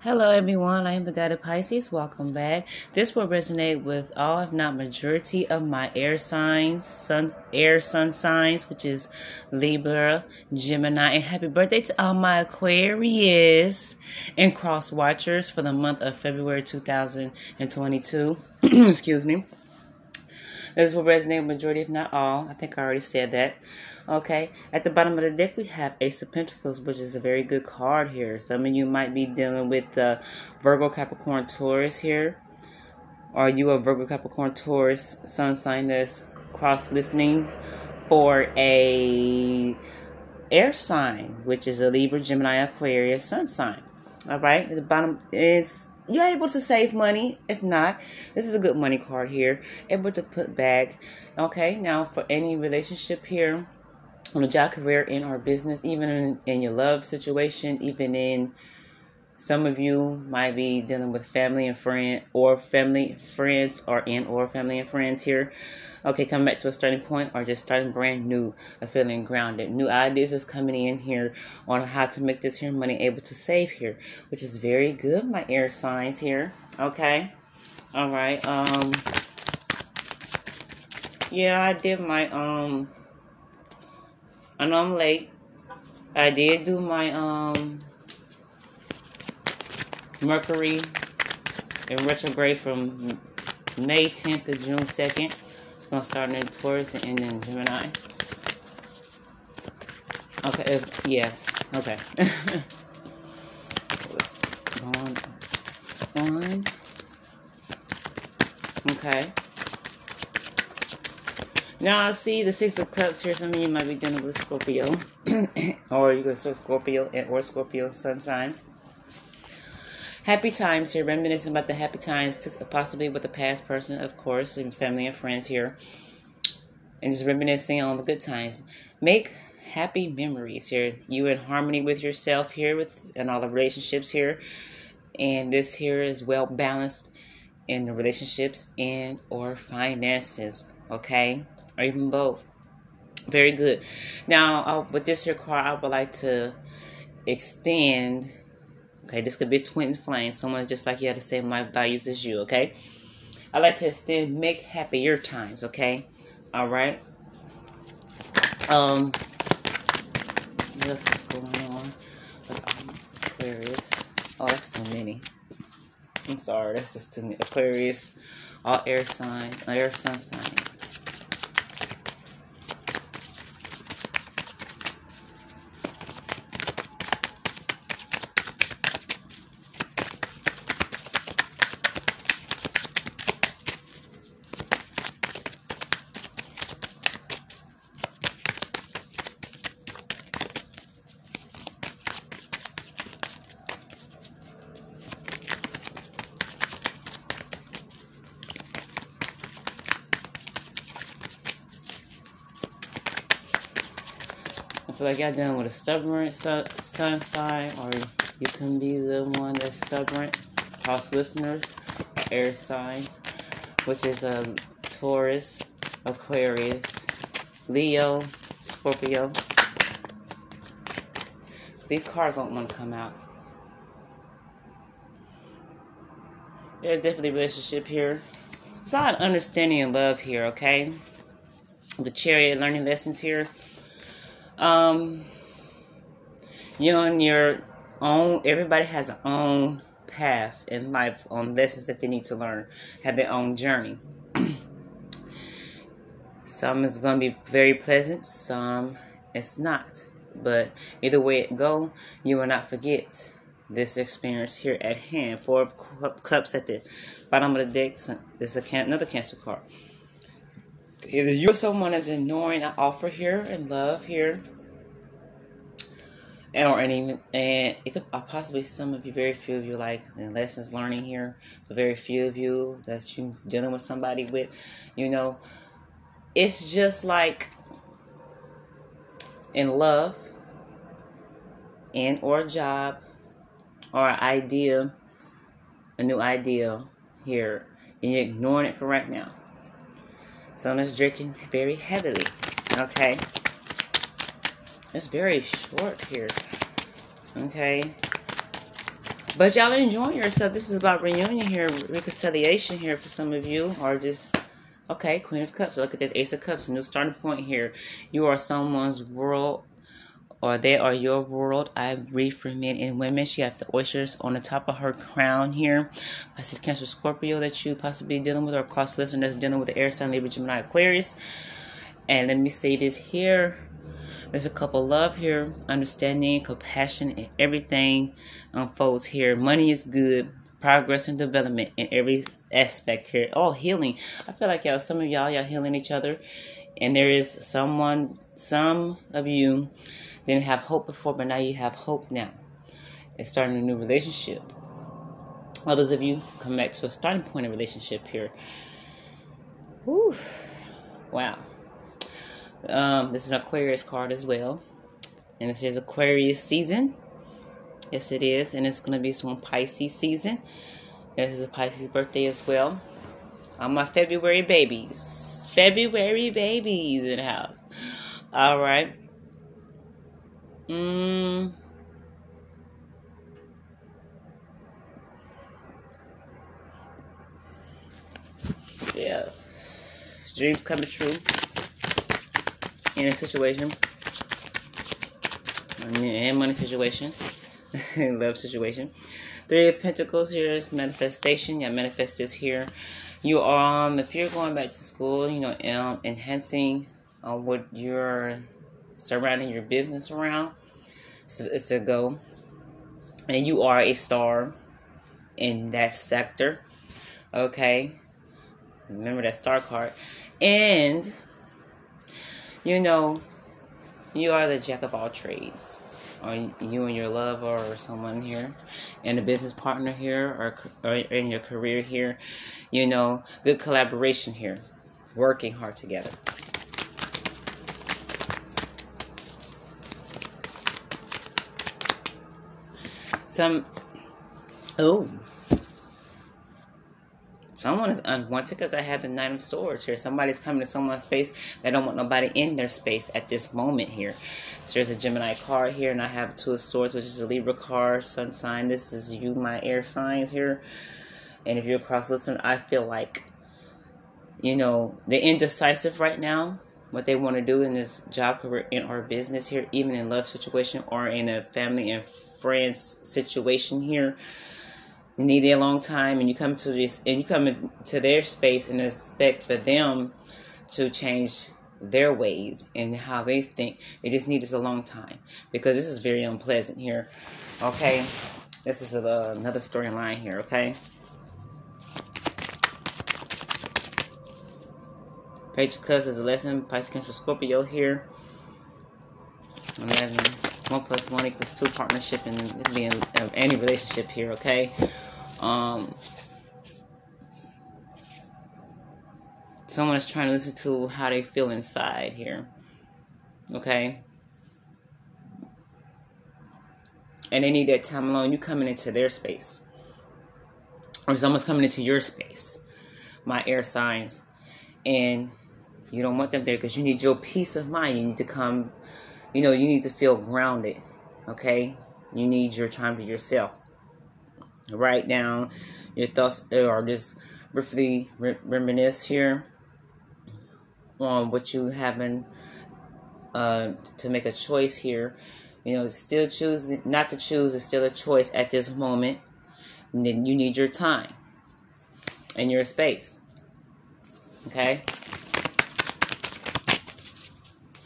Hello, everyone. I am the guided Pisces. Welcome back. This will resonate with all, if not majority, of my air signs, sun, air sun signs, which is Libra, Gemini, and happy birthday to all my Aquarius and cross watchers for the month of February 2022. Excuse me. This will resonate with majority, if not all. I think I already said that. Okay, at the bottom of the deck, we have Ace of Pentacles, which is a very good card here. Some of you might be dealing with the Virgo, Capricorn, Taurus here. Are you a Virgo, Capricorn, Taurus sun sign that's cross listening for a air sign, which is a Libra, Gemini, Aquarius sun sign? All right, at the bottom is you're able to save money. If not, this is a good money card here. Able to put back. Okay, now for any relationship here on a job career in our business, even in, in your love situation, even in some of you might be dealing with family and friend or family friends or in or family and friends here. Okay, coming back to a starting point or just starting brand new, a feeling grounded. New ideas is coming in here on how to make this here money able to save here, which is very good, my air signs here. Okay. All right. Um yeah, I did my um I know I'm late. I did do my um Mercury in retrograde from May 10th to June 2nd. It's gonna start in Taurus and end in Gemini. Okay, yes, okay. on, on. Okay. Now I see the Six of Cups here. Some of you might be dealing with Scorpio, or you could say Scorpio or Scorpio sun sign. Happy times here, reminiscing about the happy times, possibly with the past person, of course, and family and friends here, and just reminiscing on the good times. Make happy memories here. You in harmony with yourself here, with and all the relationships here, and this here is well balanced in the relationships and or finances. Okay or even both. Very good. Now, uh, with this here card, I would like to extend. Okay, this could be twin flame. Someone just like you had the same life values as you. Okay, I like to extend make happier times. Okay, all right. Um, what else is going on um, Aquarius? Oh, that's too many. I'm sorry, that's just too many. Aquarius, all air signs, air sun signs. Feel like y'all dealing with a stubborn sun, sign, or you can be the one that's stubborn. Cross listeners, air signs, which is a Taurus, Aquarius, Leo, Scorpio. These cards don't want to come out. There's definitely relationship here. It's not understanding and love here, okay? The chariot learning lessons here um, you know, on your own, everybody has their own path in life on lessons that they need to learn, have their own journey. some is going to be very pleasant, some it's not. But either way it go, you will not forget this experience here at hand. Four of Cups at the bottom of the deck. This is another Cancer card. Either you or someone is ignoring an offer here and love here, and or any, and it could uh, possibly some of you, very few of you, like and lessons learning here, but very few of you that you dealing with somebody with, you know, it's just like in love, in or job, or idea, a new idea here, and you're ignoring it for right now. Someone's drinking very heavily. Okay. It's very short here. Okay. But y'all enjoying yourself. This is about reunion here, reconciliation here for some of you, or just okay, Queen of Cups. Look at this Ace of Cups, new starting point here. You are someone's world or they are your world. I read for men and women. She has the oysters on the top of her crown here. Pisces, Cancer, Scorpio that you possibly dealing with, or cross listener that's dealing with the air sign, Libra, Gemini, Aquarius. And let me say this here. There's a couple love here, understanding, compassion, and everything unfolds here. Money is good, progress and development in every aspect here. Oh, healing. I feel like y'all, some of y'all, y'all healing each other. And there is someone, some of you didn't have hope before, but now you have hope now. It's starting a new relationship. Others of you come back to a starting point of relationship here. Whew. Wow. Um, this is an Aquarius card as well. And this is Aquarius season. Yes, it is. And it's going to be some Pisces season. This is a Pisces birthday as well. I'm my February babies. February babies in the house. All right. Mm. Yeah. Dreams coming true in a situation. And money situation. Love situation. Three of Pentacles here is manifestation. Yeah, manifest this here. You um if you're going back to school, you know, um, enhancing uh, what you're surrounding your business around. So it's a go. And you are a star in that sector. Okay. Remember that star card. And you know, you are the jack of all trades. Or you and your love or someone here, and a business partner here, or, or in your career here, you know, good collaboration here, working hard together. Some, oh, Someone is unwanted because I have the Nine of Swords here. Somebody's coming to someone's space. They don't want nobody in their space at this moment here. So there's a Gemini card here, and I have Two of Swords, which is a Libra card, Sun sign. This is you, my air signs here. And if you're a cross listener, I feel like, you know, they're indecisive right now. What they want to do in this job, career, in our business here, even in love situation or in a family and friends situation here you need a long time and you come to this and you come into their space and expect for them to change their ways and how they think they just need this a long time because this is very unpleasant here okay this is a, another storyline here okay Page of Cups is a lesson. Pisces, Cancer, Scorpio here. 11. 1 plus 1 equals 2 partnership and being any relationship here, okay? Um, someone is trying to listen to how they feel inside here. Okay? And they need that time alone. You coming into their space. Or someone's coming into your space. My air signs. And you don't want them there because you need your peace of mind. You need to come, you know, you need to feel grounded. Okay? You need your time to yourself write down your thoughts or just briefly re- reminisce here on what you haven't uh, to make a choice here. You know, still choosing not to choose is still a choice at this moment. And then you need your time and your space. Okay?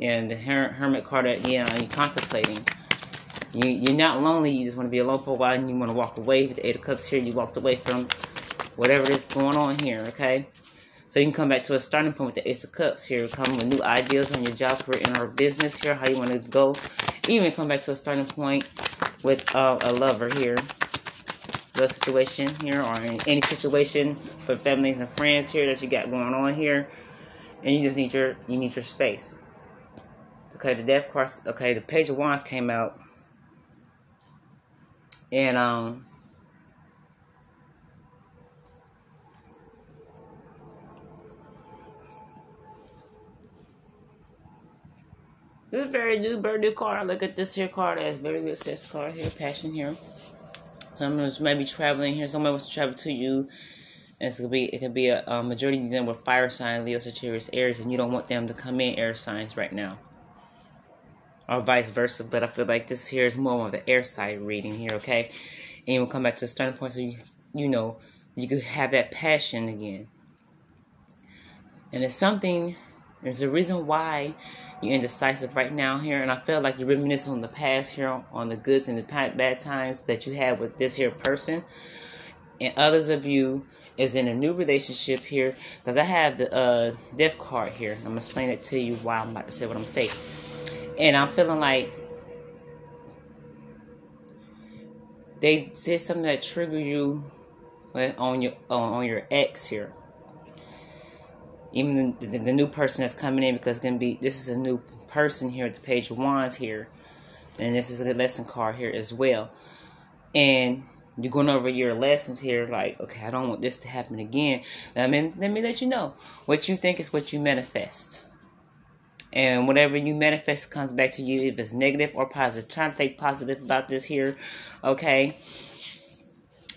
And the her- hermit card, yeah, you're contemplating. You, you're not lonely. You just want to be alone for a while and you want to walk away. With the Eight of Cups here, you walked away from whatever is going on here, okay? So you can come back to a starting point with the Ace of Cups here. Come with new ideas on your job, career, and our business here, how you want to go. Even come back to a starting point with uh, a lover here. Love situation here or in any situation for families and friends here that you got going on here. And you just need your you need your space. Okay, the death card okay, the page of wands came out and um This is very new, very new card. Look at this here card. That's very good sex card here. Passion here. Someone might be traveling here. Someone wants to travel to you. And it could be it could be a, a majority of them with fire sign, Leo, Sagittarius, Aries, and you don't want them to come in air signs right now, or vice versa. But I feel like this here is more of the air side reading here, okay? And we'll come back to the starting point, so you you know you could have that passion again. And it's something. There's a reason why you're indecisive right now here, and I feel like you're reminiscing on the past here, on the goods and the bad times that you had with this here person and others of you is in a new relationship here because I have the uh, death card here. I'm gonna explain it to you why I'm about to say what I'm saying. And I'm feeling like they did something that triggered you on your on, on your ex here. Even the, the, the, new person that's coming in because it's gonna be this is a new person here at the page of wands here, and this is a lesson card here as well. And you're going over your lessons here, like, okay, I don't want this to happen again. I mean, let me let you know what you think is what you manifest. And whatever you manifest comes back to you, if it's negative or positive. Try to think positive about this here, okay?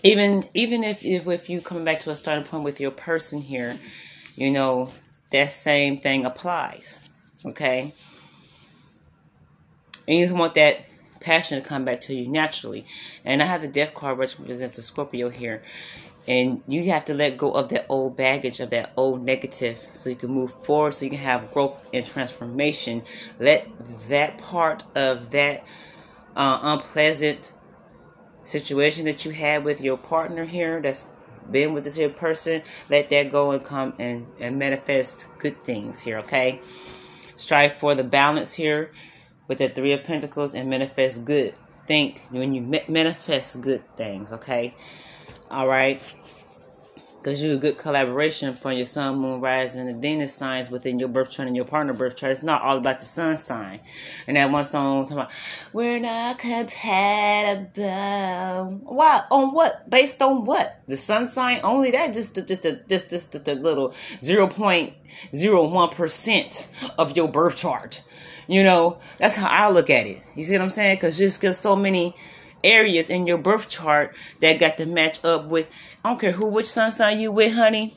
Even even if, if if you coming back to a starting point with your person here, you know that same thing applies, okay? And you just want that passion to come back to you naturally. And I have the death card, which represents the Scorpio here. And you have to let go of that old baggage, of that old negative, so you can move forward, so you can have growth and transformation. Let that part of that uh, unpleasant situation that you had with your partner here that's been with this here person, let that go and come and, and manifest good things here, okay? Strive for the balance here with the Three of Pentacles and manifest good. Think when you manifest good things, okay? All right. Because you a good collaboration from your sun, moon, rising, and Venus signs within your birth chart and your partner birth chart. It's not all about the sun sign. And that one song talking about we're not compatible. Why? On what? Based on what? The sun sign only? That just just just just just, just a little zero point zero one percent of your birth chart. You know, that's how I look at it. You see what I'm saying? Because just because so many areas in your birth chart that got to match up with, I don't care who, which sun sign you with, honey,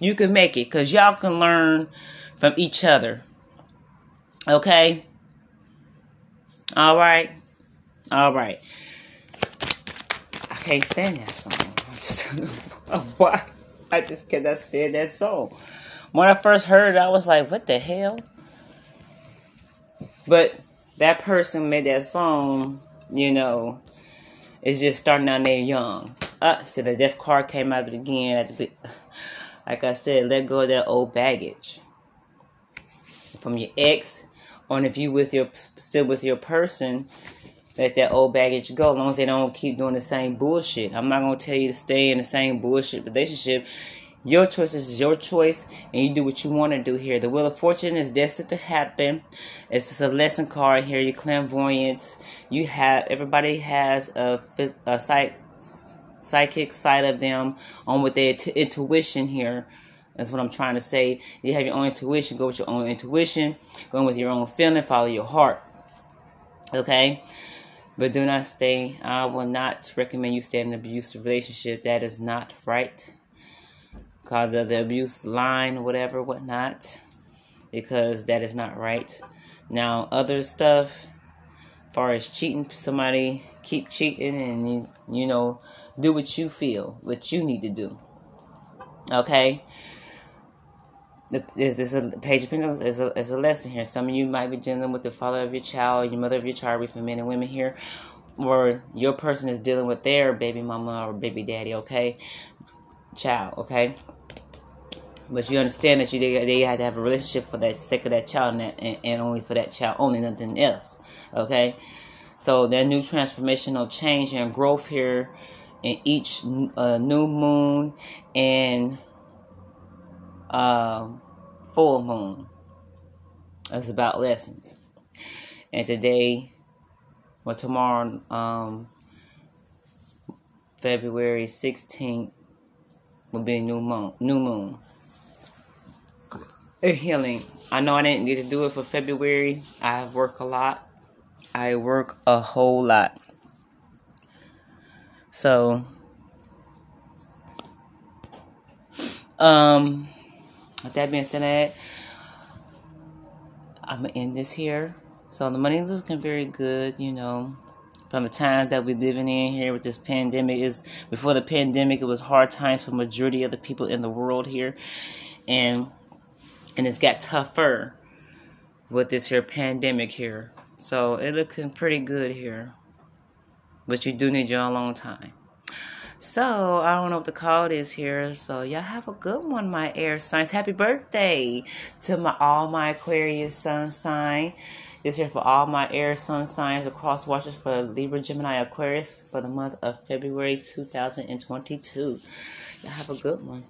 you can make it because y'all can learn from each other. Okay? All right? All right. I can't stand that song. Why? I just cannot stand that song. When I first heard it, I was like, what the hell? But that person made that song, you know, is just starting out there young. Uh, so the death card came out again. Like I said, let go of that old baggage from your ex, or if you with your still with your person, let that old baggage go. As long as they don't keep doing the same bullshit. I'm not gonna tell you to stay in the same bullshit relationship. Your choice is your choice, and you do what you want to do here. The Wheel of Fortune is destined to happen. It's just a lesson card here. Your clairvoyance. You have everybody has a, a psych, psychic side of them on with their t- intuition here. That's what I'm trying to say. You have your own intuition. Go with your own intuition. Going with your own feeling. Follow your heart. Okay. But do not stay. I will not recommend you stay in an abusive relationship. That is not right call the, the abuse line, whatever, whatnot, because that is not right. Now, other stuff, far as cheating somebody, keep cheating and you, you know, do what you feel, what you need to do. Okay? Is this a page of pentacles? Is a, is a lesson here. Some of you might be dealing with the father of your child, your mother of your child, we for men and women here, or your person is dealing with their baby mama or baby daddy. Okay, child. Okay, but you understand that you they, had to have a relationship for that sake of that child and, that, and, and only for that child, only nothing else. Okay, so that new transformational change and growth here in each uh, new moon and uh, full moon is about lessons. And today, well, tomorrow, um, February 16th, be a new moon. New moon a healing. I know I didn't need to do it for February. I work a lot. I work a whole lot. So, um, with that being said, I'm gonna end this here. So the money is looking very good, you know. From the times that we're living in here with this pandemic is before the pandemic it was hard times for majority of the people in the world here. And and it's got tougher with this here pandemic here. So it looking pretty good here. But you do need your long time. So I don't know what the call is here. So y'all have a good one, my air signs. Happy birthday to my all my Aquarius sun sign. This here for all my air sun signs across watches for Libra, Gemini, Aquarius for the month of February 2022. Y'all have a good one.